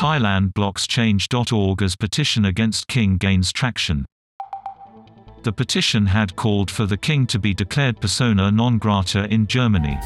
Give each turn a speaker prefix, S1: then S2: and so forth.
S1: Thailand blocks change.org as petition against king gains traction. The petition had called for the king to be declared persona non grata in Germany.